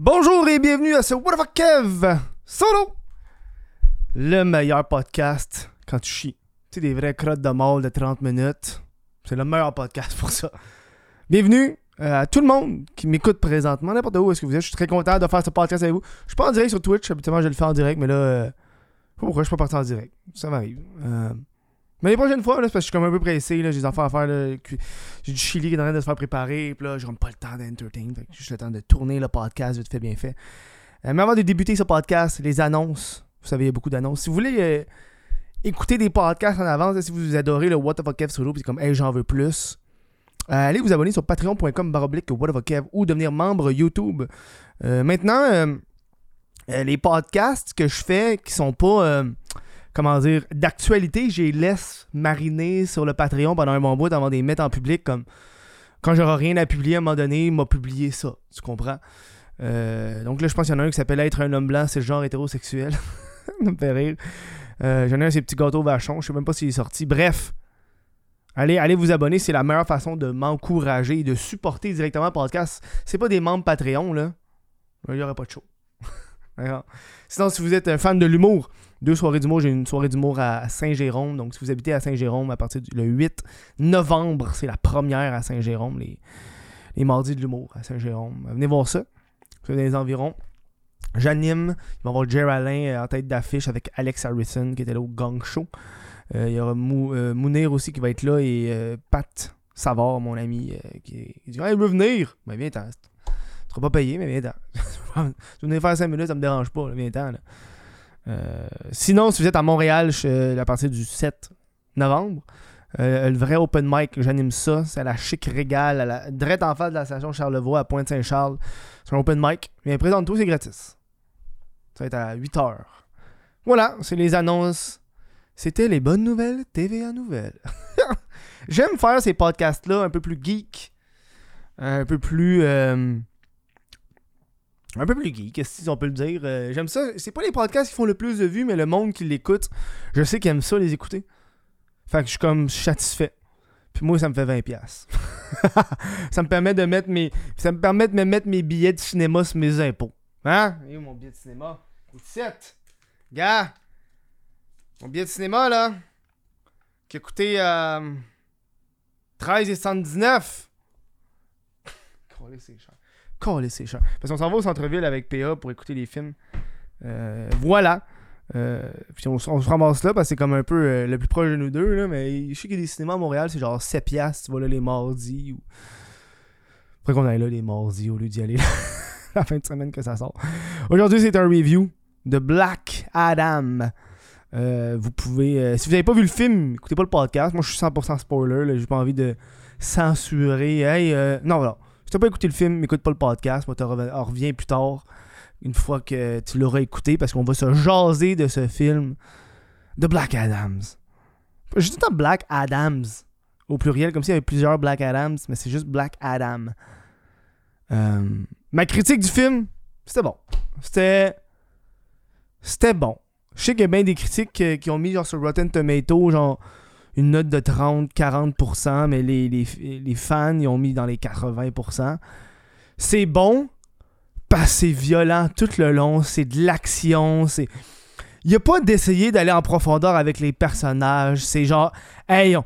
Bonjour et bienvenue à ce What the fuck Kev? Solo Le meilleur podcast quand tu chies. Tu sais, des vraies crottes de mort de 30 minutes. C'est le meilleur podcast pour ça. Bienvenue euh, à tout le monde qui m'écoute présentement, n'importe où est-ce que vous êtes. Je suis très content de faire ce podcast avec vous. Je suis pas en direct sur Twitch, habituellement je le fais en direct, mais là, euh, je pourquoi je suis pas parti en direct. Ça m'arrive. Euh, mais les prochaines fois, là, parce que je suis comme un peu pressé, j'ai des affaires à faire, j'ai du chili qui est en train de se faire préparer, puis là, j'ai pas le temps d'entertain, fait que le temps de tourner le podcast vite fait, bien fait. Euh, mais avant de débuter ce podcast, les annonces, vous savez, il y a beaucoup d'annonces. Si vous voulez euh, écouter des podcasts en avance, si vous adorez le What the fuck Kev solo, puis comme, hey, j'en veux plus, euh, allez vous abonner sur patreon.com baroblique Kev ou devenir membre YouTube. Maintenant, les podcasts que je fais qui sont pas, comment dire, d'actualité, je les laisse mariner sur le Patreon pendant un bon bout avant de les mettre en public. Comme quand j'aurai rien à publier à un moment donné, il m'a publié ça. Tu comprends? Euh, donc là, je pense qu'il y en a un qui s'appelle Être un homme blanc, c'est le genre hétérosexuel. ça me fait rire. Euh, J'en ai un, c'est Petit Gâteau Vachon. Je sais même pas s'il est sorti. Bref. Allez, allez vous abonner, c'est la meilleure façon de m'encourager et de supporter directement le podcast. C'est pas des membres Patreon, là. Il n'y aurait pas de show. Sinon, si vous êtes un fan de l'humour, deux soirées d'humour, j'ai une soirée d'humour à Saint-Jérôme. Donc, si vous habitez à Saint-Jérôme, à partir du le 8 novembre, c'est la première à Saint-Jérôme, les, mardis de l'humour à Saint-Jérôme. Venez voir ça. C'est dans les environs. J'anime. Il va y avoir Jer Alain euh, en tête d'affiche avec Alex Harrison qui était là au Gang Show. Euh, il y aura euh, Mounir aussi qui va être là et euh, Pat Savard, mon ami, qui dit Hey, veut venir. Ben, viens t'en. Tu seras pas payé, mais viens t'en. tu venir faire 5 minutes, ça me dérange pas. là. Viens. Euh, sinon, si vous êtes à Montréal je- euh, à partir du 7 novembre, euh, le vrai open mic, j'anime ça. C'est à la Chic Régale, direct en face de la station Charlevoix à Pointe-Saint-Charles. C'est un open mic. Viens, présente-toi, c'est gratis. Ça va être à 8 heures. Voilà, c'est les annonces. C'était les bonnes nouvelles, TVA Nouvelles. J'aime faire ces podcasts-là un peu plus geek. Un peu plus. Un peu plus geek, si on peut le dire. Euh, J'aime ça. C'est pas les podcasts qui font le plus de vues, mais le monde qui l'écoute, je sais qu'ils aiment ça les écouter. Fait que je suis comme satisfait. Puis moi, ça me fait 20$. piastres. ça me permet de mettre mes. Ça me permet de me mettre mes billets de cinéma sur mes impôts. Hein? Et où mon billet de cinéma? Il est 7. Gars! Mon billet de cinéma, là, qui a coûté euh, 13,79. Calé, c'est cher. Calé, c'est cher. Parce qu'on s'en va au centre-ville avec PA pour écouter les films. Euh, voilà. Euh, puis on, se ramasse là parce que c'est comme un peu euh, le plus proche de nous deux. Là, mais je sais qu'il y a des cinémas à Montréal, c'est genre 7 piastres, tu vas là les mardis. Ou... Faudrait qu'on aille là les mardis au lieu d'y aller la fin de semaine que ça sort. Aujourd'hui, c'est un review de Black Adam. Vous pouvez. si vous n'avez pas vu le film, écoutez pas le podcast. Moi, je suis 100% spoiler. J'ai pas envie de censurer. Hey, non, non. Si t'as pas écouté le film, écoute pas le podcast. Moi, tu reviens plus tard. Une fois que tu l'auras écouté, parce qu'on va se jaser de ce film de Black Adams. Tout le temps Black Adams au pluriel, comme s'il y avait plusieurs Black Adams, mais c'est juste Black Adam. Euh, ma critique du film, c'était bon. C'était. C'était bon. Je sais qu'il y a bien des critiques qui ont mis genre sur Rotten Tomato, genre une note de 30-40%, mais les, fans, ils ont mis dans les 80%. C'est bon, parce c'est violent tout le long, c'est de l'action, c'est... Il n'y a pas d'essayer d'aller en profondeur avec les personnages, c'est genre, hey,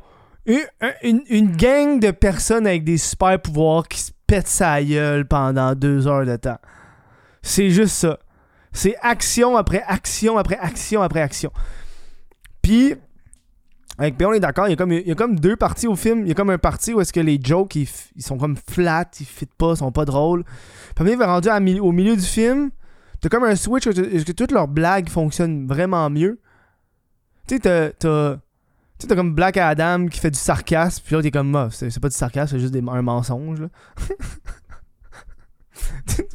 une, une, une gang de personnes avec des super pouvoirs qui se pètent sa gueule pendant deux heures de temps. C'est juste ça. C'est action après action après action après action. Puis, avec on est d'accord, il y, a comme, y a comme deux parties au film. Il y a comme un parti où est-ce que les jokes, ils, ils sont comme flat, ils fit pas, ils sont pas drôles. Puis après, rendu à au milieu du film, t'as comme un switch où est-ce que toutes leurs blagues fonctionnent vraiment mieux. Tu sais, t'as... t'as- t'as comme Black Adam qui fait du sarcasme, puis l'autre est comme, ah, c'est pas du sarcasme, c'est juste un mensonge, là. puis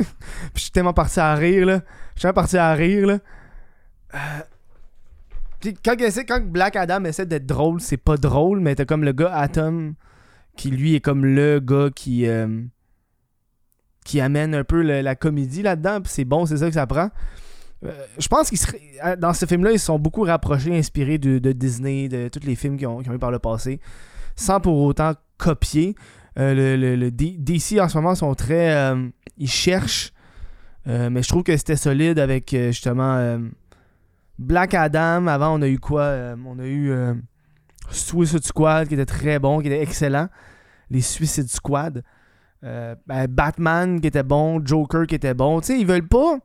je suis tellement parti à rire, là. Je suis tellement parti à rire, là. Euh, Puis quand, quand Black Adam essaie d'être drôle, c'est pas drôle, mais t'as comme le gars Atom qui lui est comme le gars qui euh, qui amène un peu la comédie là-dedans, puis c'est bon, c'est ça que ça prend. Euh, je pense qu'ils euh, dans ce film-là, ils se sont beaucoup rapprochés, inspirés de, Disney, de tous les films qu'ils ont, eu par le passé, sans pour autant copier. Le, le- le DC en ce moment sont très. ils cherchent mais je trouve que c'était solide avec justement Black Adam. Avant, on a eu quoi Euh, On a eu euh, Suicide Squad qui était très bon, qui était excellent. Les Suicide Squad. Euh, ben, Batman qui était bon, Joker qui était bon. Tu sais, ils veulent pas.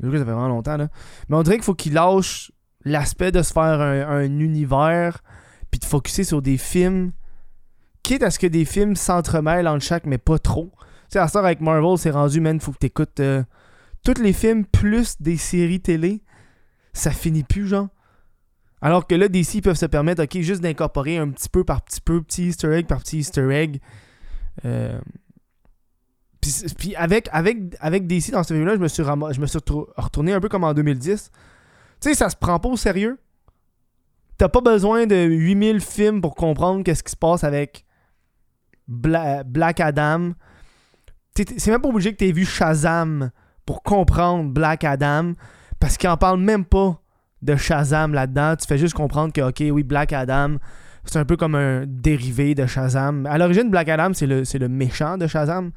Joker, ça fait vraiment longtemps, là. Mais on dirait qu'il faut qu'ils lâchent l'aspect de se faire un, un univers puis de focuser sur des films. Quitte à ce que des films s'entremêlent entre chaque, mais pas trop. Tu sais, à temps, avec Marvel, c'est rendu, man, faut que t'écoutes euh, tous les films plus des séries télé. Ça finit plus, genre. Alors que là, DC peuvent se permettre, ok, juste d'incorporer un petit peu par petit peu, petit easter egg par petit easter egg. Euh, puis, avec, avec, avec DC dans ce film-là, je me suis, je me suis retourné un peu comme en 2010. Tu sais, ça se prend pas au sérieux. T'as pas besoin de 8000 films pour comprendre qu'est-ce qui se passe avec Bla- Black Adam. C'est même pas obligé que t'aies vu Shazam pour comprendre Black Adam. Parce qu'il en parle même pas de Shazam là-dedans. Tu fais juste comprendre que, ok, oui, Black Adam, c'est un peu comme un dérivé de Shazam. À l'origine, Black Adam, c'est le, le méchant de Shazam.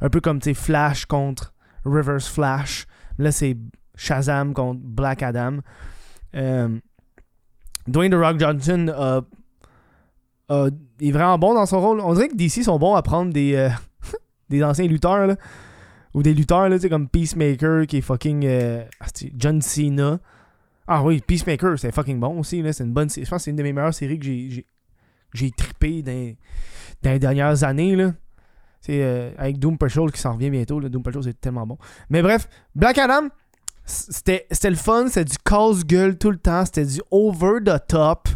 Un peu comme, tu Flash contre Reverse Flash. Là, c'est Shazam contre Black Adam. Euh, Dwayne The Rock Johnson est vraiment bon dans son rôle. On dirait que DC sont bons à prendre des, euh, des anciens lutteurs, là. Ou des lutteurs, là, tu sais, comme Peacemaker, qui est fucking euh, John Cena. Ah oui, Peacemaker, c'est fucking bon aussi, là. C'est une bonne Je pense que c'est une de mes meilleures séries que j'ai, j'ai, trippé dans, les dernières années, là. C'est euh, avec Doom Patrol qui s'en revient bientôt. Là. Doom Patrol, c'est tellement bon. Mais bref, Black Adam, c'était, c'était le fun. C'était du casse-gueule tout le temps. C'était du over the top.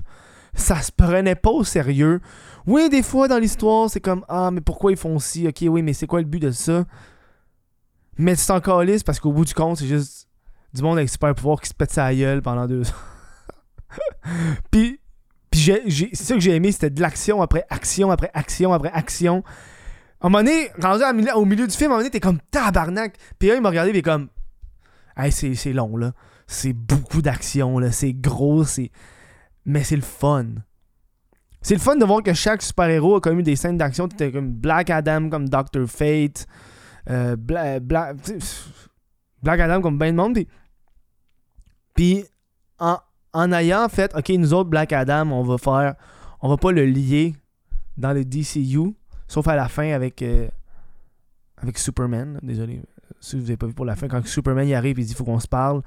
Ça se prenait pas au sérieux. Oui, des fois dans l'histoire, c'est comme Ah, mais pourquoi ils font ci? Ok, oui, mais c'est quoi le but de ça? Mais c'est encore lisse parce qu'au bout du compte, c'est juste du monde avec super pouvoir qui se pète sa gueule pendant deux ans. Puis, puis j'ai, j'ai- c'est ça que j'ai aimé, c'était de l'action après action après action après action. À un moment donné, au milieu du film, à un moment donné, t'es comme tabarnak. Puis là, il m'a regardé, il est comme Hey, c'est, c'est long, là. C'est beaucoup d'action, là. C'est gros, c'est. Mais c'est le fun. C'est le fun de voir que chaque super-héros a comme eu des scènes d'action. T'étais comme Black Adam comme Doctor Fate. Euh, sais, Black Adam comme ben de monde. Puis, en, en ayant fait, ok, nous autres, Black Adam, on va faire. On va pas le lier dans le DCU. Sauf à la fin avec. euh, avec Superman. Désolé. Si vous avez pas vu pour la fin, quand Superman y arrive il dit faut qu'on se parle.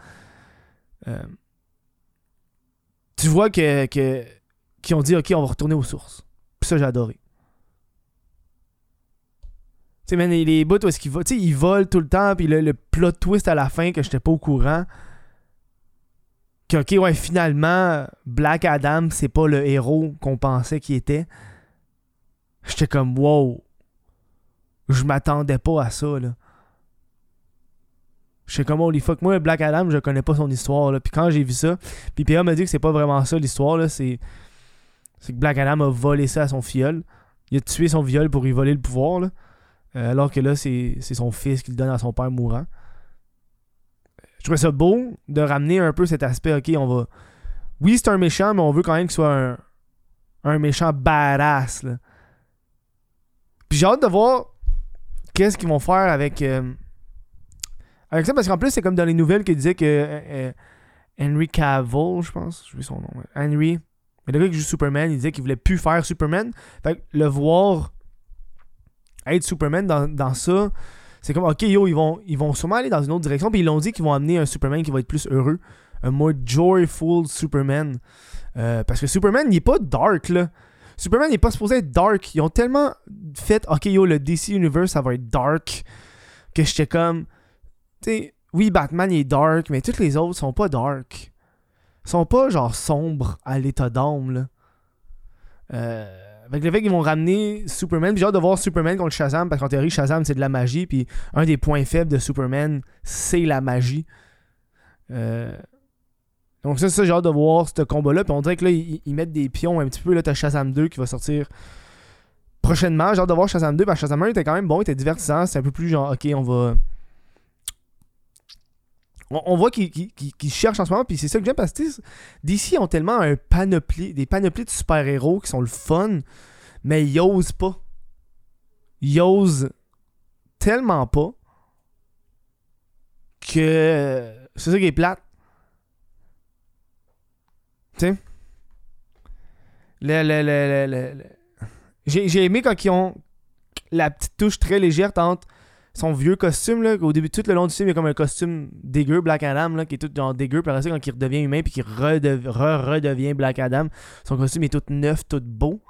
euh, tu vois que, que ont dit ok on va retourner aux sources. Puis ça j'ai adoré. Tu sais, man, les, bouts où est-ce qu'ils volent, tu sais, ils volent tout le temps, puis le, le plot twist à la fin que j'étais pas au courant. Que, ok, ouais, finalement, Black Adam, c'est pas le héros qu'on pensait qu'il était. J'étais comme, wow. Je m'attendais pas à ça, là. J'étais comme, holy fuck, moi, Black Adam, je connais pas son histoire, là. Puis quand j'ai vu ça, puis Pierre m'a dit que c'est pas vraiment ça l'histoire, là. C'est c'est que Black Adam a volé ça à son filleul. Il a tué son viol pour lui voler le pouvoir, là. Euh, alors que là, c'est son fils qui le donne à son père mourant. Je trouvais ça beau de ramener un peu cet aspect, ok, on va. Oui, c'est un méchant, mais on veut quand même qu'il soit un, méchant badass, là. Puis j'ai hâte de voir qu'est-ce qu'ils vont faire avec. euh, avec ça, parce qu'en plus, c'est comme dans les nouvelles qu'il disait que euh, Henry Cavill, je pense, je son nom. Henry, mais le gars qui joue Superman, il disait qu'il voulait plus faire Superman. Fait que le voir être Superman dans, ça, c'est comme, ok, yo, ils vont, ils vont sûrement aller dans une autre direction. Puis ils l'ont dit qu'ils vont amener un Superman qui va être plus heureux, un more joyful Superman. Euh, parce que Superman, il pas dark, là. Superman, il est pas supposé être dark. Ils ont tellement fait, ok, yo, le DC Universe, ça va être dark, que j'étais comme, tu sais, oui, Batman, il est dark, mais tous les autres sont pas dark. Ils sont pas, genre, sombres à l'état d'âme, là. Euh, avec le fait qu'ils vont ramener Superman, j'ai hâte de voir Superman contre Shazam, parce qu'en théorie, Shazam, c'est de la magie, puis un des points faibles de Superman, c'est la magie. Euh, donc ça, ça j'ai hâte de voir ce combat-là, puis on dirait que là, ils, ils mettent des pions un petit peu, là, t'as Shazam 2 qui va sortir prochainement, j'ai hâte de voir Shazam 2, parce que Shazam 1 était quand même bon, il était divertissant, c'est un peu plus genre, ok, on va... On, voit qu'ils cherchent en ce moment, puis c'est ça que j'aime, parce que DC ont tellement un panoplie, des panoplies de super-héros qui sont le fun, mais ils osent pas. Ils osent tellement pas que c'est ça qui est plate. Tu sais? Le, le, le, le- j'ai aimé quand ils ont la petite touche très légère entre son vieux costume là, au début tout le long du film il y comme un costume dégueu Black Adam là, qui est tout genre dégueu puis après ça quand il redevient humain puis qu'il redev- re- redevient Black Adam son costume est tout neuf tout beau.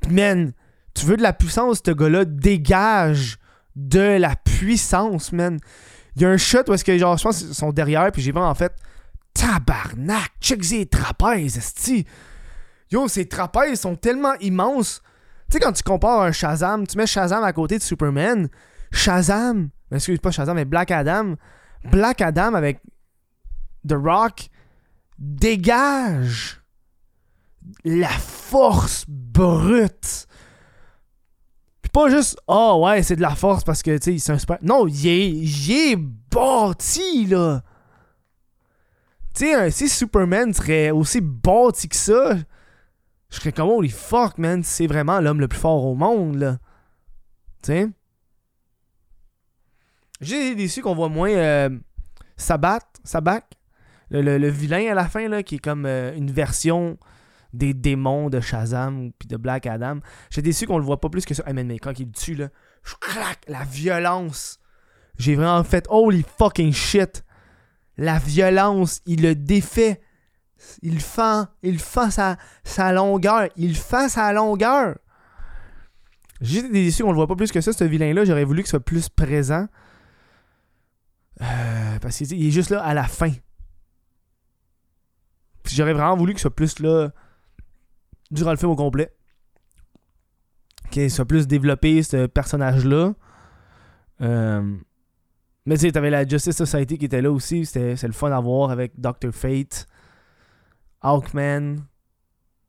Puis man tu veux de la puissance ce gars là dégage de la puissance man. Il y a un shot où est-ce que genre je pense qu'ils sont derrière puis j'ai vraiment en fait tabarnak check ces trapèzes esti. Yo ces trapèzes sont tellement immenses. Tu sais quand tu compares un Shazam tu mets Shazam à côté de Superman Shazam, excuse pas Shazam, mais Black Adam, Black Adam avec The Rock dégage la force brute. Puis pas juste, oh ouais, c'est de la force parce que, tu sais, c'est un super. Non, il est, bâti, là. Tu sais, si Superman serait aussi bâti que ça, je serais comme, holy fuck, man, c'est vraiment l'homme le plus fort au monde, là. Tu sais? J'ai déçu qu'on voit moins euh, Sabat, Sabak, le, le- le vilain à la fin, là, qui est comme euh, une version des démons de Shazam puis de Black Adam. J'ai déçu qu'on le voit pas plus que ça. Hey, mais quand il le tue, là, je claque la violence. J'ai vraiment fait holy fucking shit. La violence, il le défait. Il fend, il fend sa, sa longueur. Il fend sa longueur. J'ai déçu qu'on le voit pas plus que ça, ce vilain-là. J'aurais voulu qu'il soit plus présent. Euh, parce qu'il est juste là à la fin. J'aurais vraiment voulu qu'il soit plus là durant le film au complet. Qu'il soit plus développé, ce personnage-là. Euh, mais tu sais, t'avais la Justice Society qui était là aussi. C'était c'est le fun à voir avec Dr. Fate, Hawkman,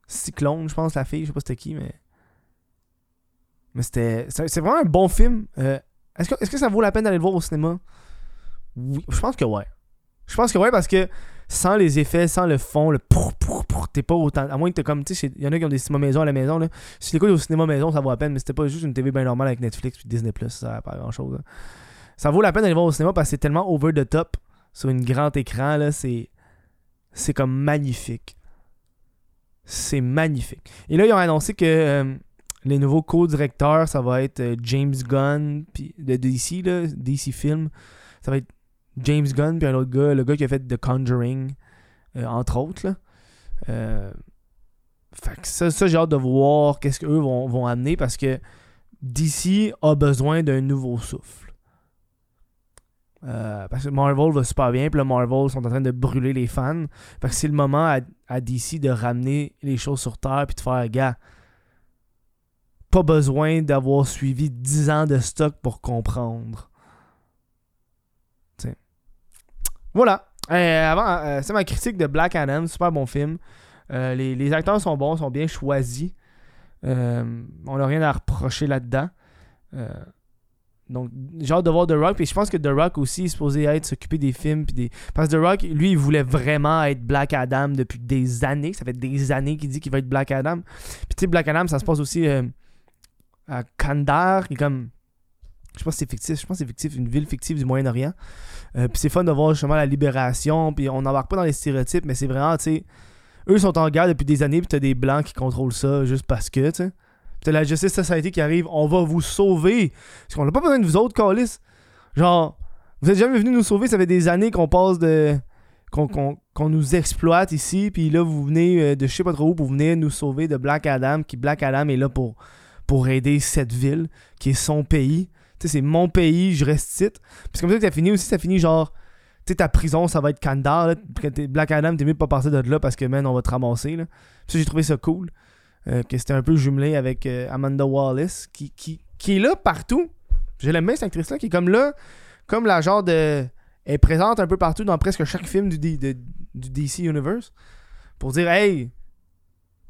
Cyclone, je pense, la fille. Je sais pas c'était qui, mais. Mais c'était. C'est c'est vraiment un bon film. Euh, Est-ce que, est-ce que ça vaut la peine d'aller le voir au cinéma? Je pense que ouais. Je pense que ouais parce que sans les effets, sans le fond, le t'es pas autant. À moins que t'es comme, tu sais, il y en a qui ont des cinémas maison à la maison là. Si tu l'écoutes au cinéma maison, ça vaut la peine, mais c'était pas juste une TV bien normale avec Netflix puis Disney Plus, ça sert pas grand chose. Ça vaut la peine d'aller voir au cinéma parce que c'est tellement over the top sur une grand écran là, c'est c'est comme magnifique. C'est magnifique. Et là, ils ont annoncé que euh, les nouveaux co-directeurs, ça va être euh, James Gunn puis de DC DC Film. Ça va être James Gunn puis un autre gars, le gars qui a fait The Conjuring, euh, entre autres. Euh, fait que ça, ça j'ai hâte de voir qu'est-ce qu'eux vont, vont amener parce que DC a besoin d'un nouveau souffle. Euh, parce que Marvel va super bien, puis là, Marvel sont en train de brûler les fans. Fait que c'est le moment à, à DC de ramener les choses sur Terre puis de faire, gars, pas besoin d'avoir suivi 10 ans de stock pour comprendre. Voilà. Euh, euh, c'est ma critique de Black Adam, super bon film. Euh, les, acteurs sont bons, sont bien choisis. On n'a rien à reprocher là-dedans. Donc, j'ai hâte de voir The Rock. Puis je pense que The Rock aussi est supposé être s'occuper des films. Puis des... Parce que The Rock, lui, il voulait vraiment être Black Adam depuis des années. Ça fait des années qu'il dit qu'il va être Black Adam. Puis tu sais, Black Adam, ça se passe aussi à Kandar, qui est comme. Je pas si c'est fictif. Je pense que c'est fictif, une ville fictive du Moyen-Orient. Euh, puis c'est fun de voir justement la libération. Puis on n'embarque pas dans les stéréotypes, mais c'est vraiment, tu sais. Eux sont en guerre depuis des années, puis t'as des blancs qui contrôlent ça juste parce que, tu sais. Puis t'as la Justice Society qui arrive, on va vous sauver. Parce qu'on n'a pas besoin de vous autres, Calis. Genre, vous êtes jamais venus nous sauver, ça fait des années qu'on passe de. qu'on nous exploite ici, puis là, vous venez euh, de je sais pas trop où pour venir nous sauver de Black Adam, qui Black Adam est là pour, pour aider cette ville, qui est son pays. Sais, c'est mon pays, je reste ici. Puis comme ça que ça finit aussi, ça finit genre. Tu sais, ta prison, ça va être Kandar. Black Adam, t'es mieux pas passer de là parce que, man, on va te ramasser. Là. Ça, j'ai trouvé ça cool. euh, que c'était un peu jumelé avec euh, Amanda Wallace, qui, est là partout. Je l'aime bien, cette actrice-là, qui est comme là, comme la genre de. Elle est présente un peu partout dans presque chaque film du DC Universe. Pour dire, hey,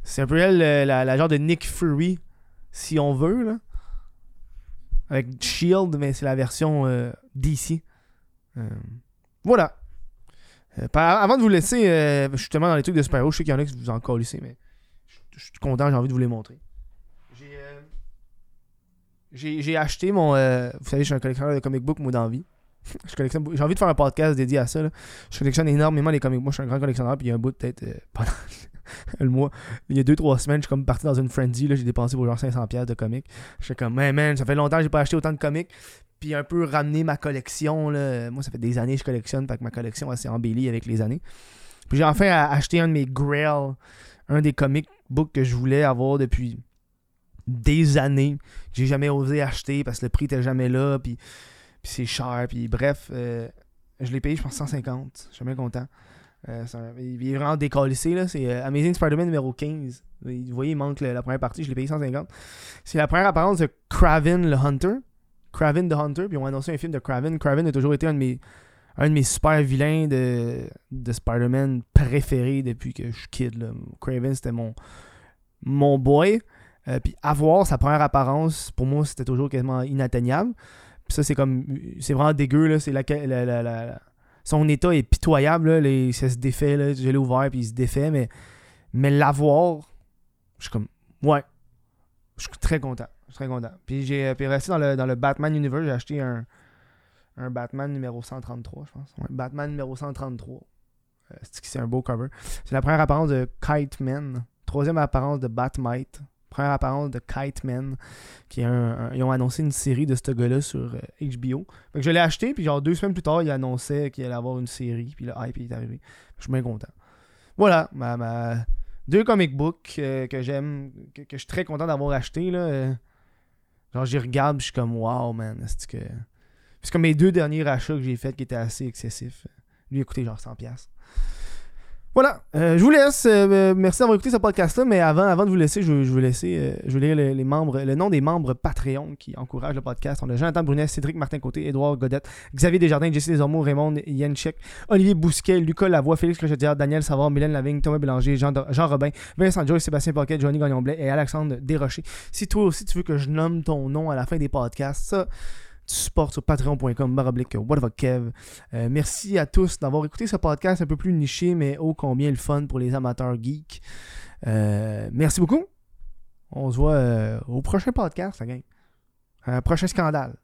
c'est un peu elle, euh, la, la genre de Nick Fury, si on veut, là. Avec Shield, mais c'est la version euh, DC. Euh, voilà. Euh, avant de vous laisser, justement, dans les trucs de super-héros, je sais qu'il y en a qui vous en colissez, mais je suis content, j'ai envie de vous les montrer. J'ai acheté mon. vous savez, je suis un collectionneur de comic book, moi, dans la vie. Je collectionne. J'ai envie de faire un podcast dédié à ça. Je collectionne énormément les comics. Moi, je suis un grand collectionneur. Puis il y a un bout, peut-être, pendant le mois. Il y a 2-3 semaines, je suis comme parti dans une frenzy. J'ai dépensé pour genre 500$ de comics. Je suis comme, man, man, ça fait longtemps que j'ai pas acheté autant de comics. Puis un peu ramener ma collection. Là. Moi, ça fait des années que je collectionne. Fait que ma collection, s'est embellie avec les années. Puis j'ai enfin acheté un de mes Grail, un des comic books que je voulais avoir depuis des années, j'ai jamais osé acheter parce que le prix était jamais là, puis, puis c'est cher, puis bref, euh, je l'ai payé, je pense, 150. Je suis bien content. Euh, il est vraiment décalissé. C'est euh, Amazing Spider-Man numéro 15. Vous voyez, il manque la première partie, je l'ai payé 150. C'est la première apparence de Kraven le Hunter. Kraven the Hunter, puis ils ont annoncé un film de Kraven. Kraven a toujours été un de mes, de super vilains de, de Spider-Man préférés depuis que je suis kid. Kraven, c'était mon, boy. Euh, puis avoir sa première apparence, pour moi, c'était toujours quasiment inatteignable. Puis ça, c'est comme. C'est vraiment dégueu. C'est la- son état est pitoyable, là. Les, se défait, là. Je l'ai ouvert, puis il se défait. Mais, mais l'avoir, je suis comme. Ouais. Je suis très content. Je suis très content. Puis j'ai euh, puis resté dans le, dans le Batman Universe, j'ai acheté un, un Batman numéro 133, je pense. Batman numéro 133. Euh, c'est un beau cover. C'est la première apparence de Kite Man. Troisième apparence de Batmite. Première apparence de Kite Man. Qui est un, ils ont annoncé une série de ce gars-là sur euh, HBO. Fait que je l'ai acheté, puis genre deux semaines plus tard, il annonçait qu'il allait avoir une série, puis le hype est arrivé. Je suis bien content. Voilà, ma, ma- deux comic books euh, que j'aime, que, je suis très content d'avoir acheté. Là, euh. genre, j'y regarde, puis je suis comme, wow, man. C'est que. C'est comme mes deux derniers achats que j'ai faits qui étaient assez excessifs. Lui, il coûté genre 100$. Voilà, euh, je vous laisse. euh, euh, merci d'avoir écouté ce podcast-là. Mais avant, avant de vous laisser, je, je vais laisser, vais lire les, le nom des membres Patreon qui encouragent le podcast. On a Jonathan Brunet, Cédric Martin Côté, Édouard Godette, Xavier Desjardins, Jesse Desormeaux, Raymond Yenchek, Olivier Bousquet, Lucas Lavoie, Félix Crochetière, Daniel Savard, Mylène Lavigne, Thomas Bélanger, Jean, Jean Robin, Vincent Joyce, Sébastien Paquet, Johnny Gagnon-Blais et Alexandre Desrochers. Si toi aussi tu veux que je nomme ton nom à la fin des podcasts, ça, tu supportes sur patreon.com baroblique. Euh, merci à tous d'avoir écouté ce podcast un peu plus niché, mais ô combien le fun pour les amateurs geeks. Euh, merci beaucoup. On se voit euh, au prochain podcast, la gang. Un prochain scandale.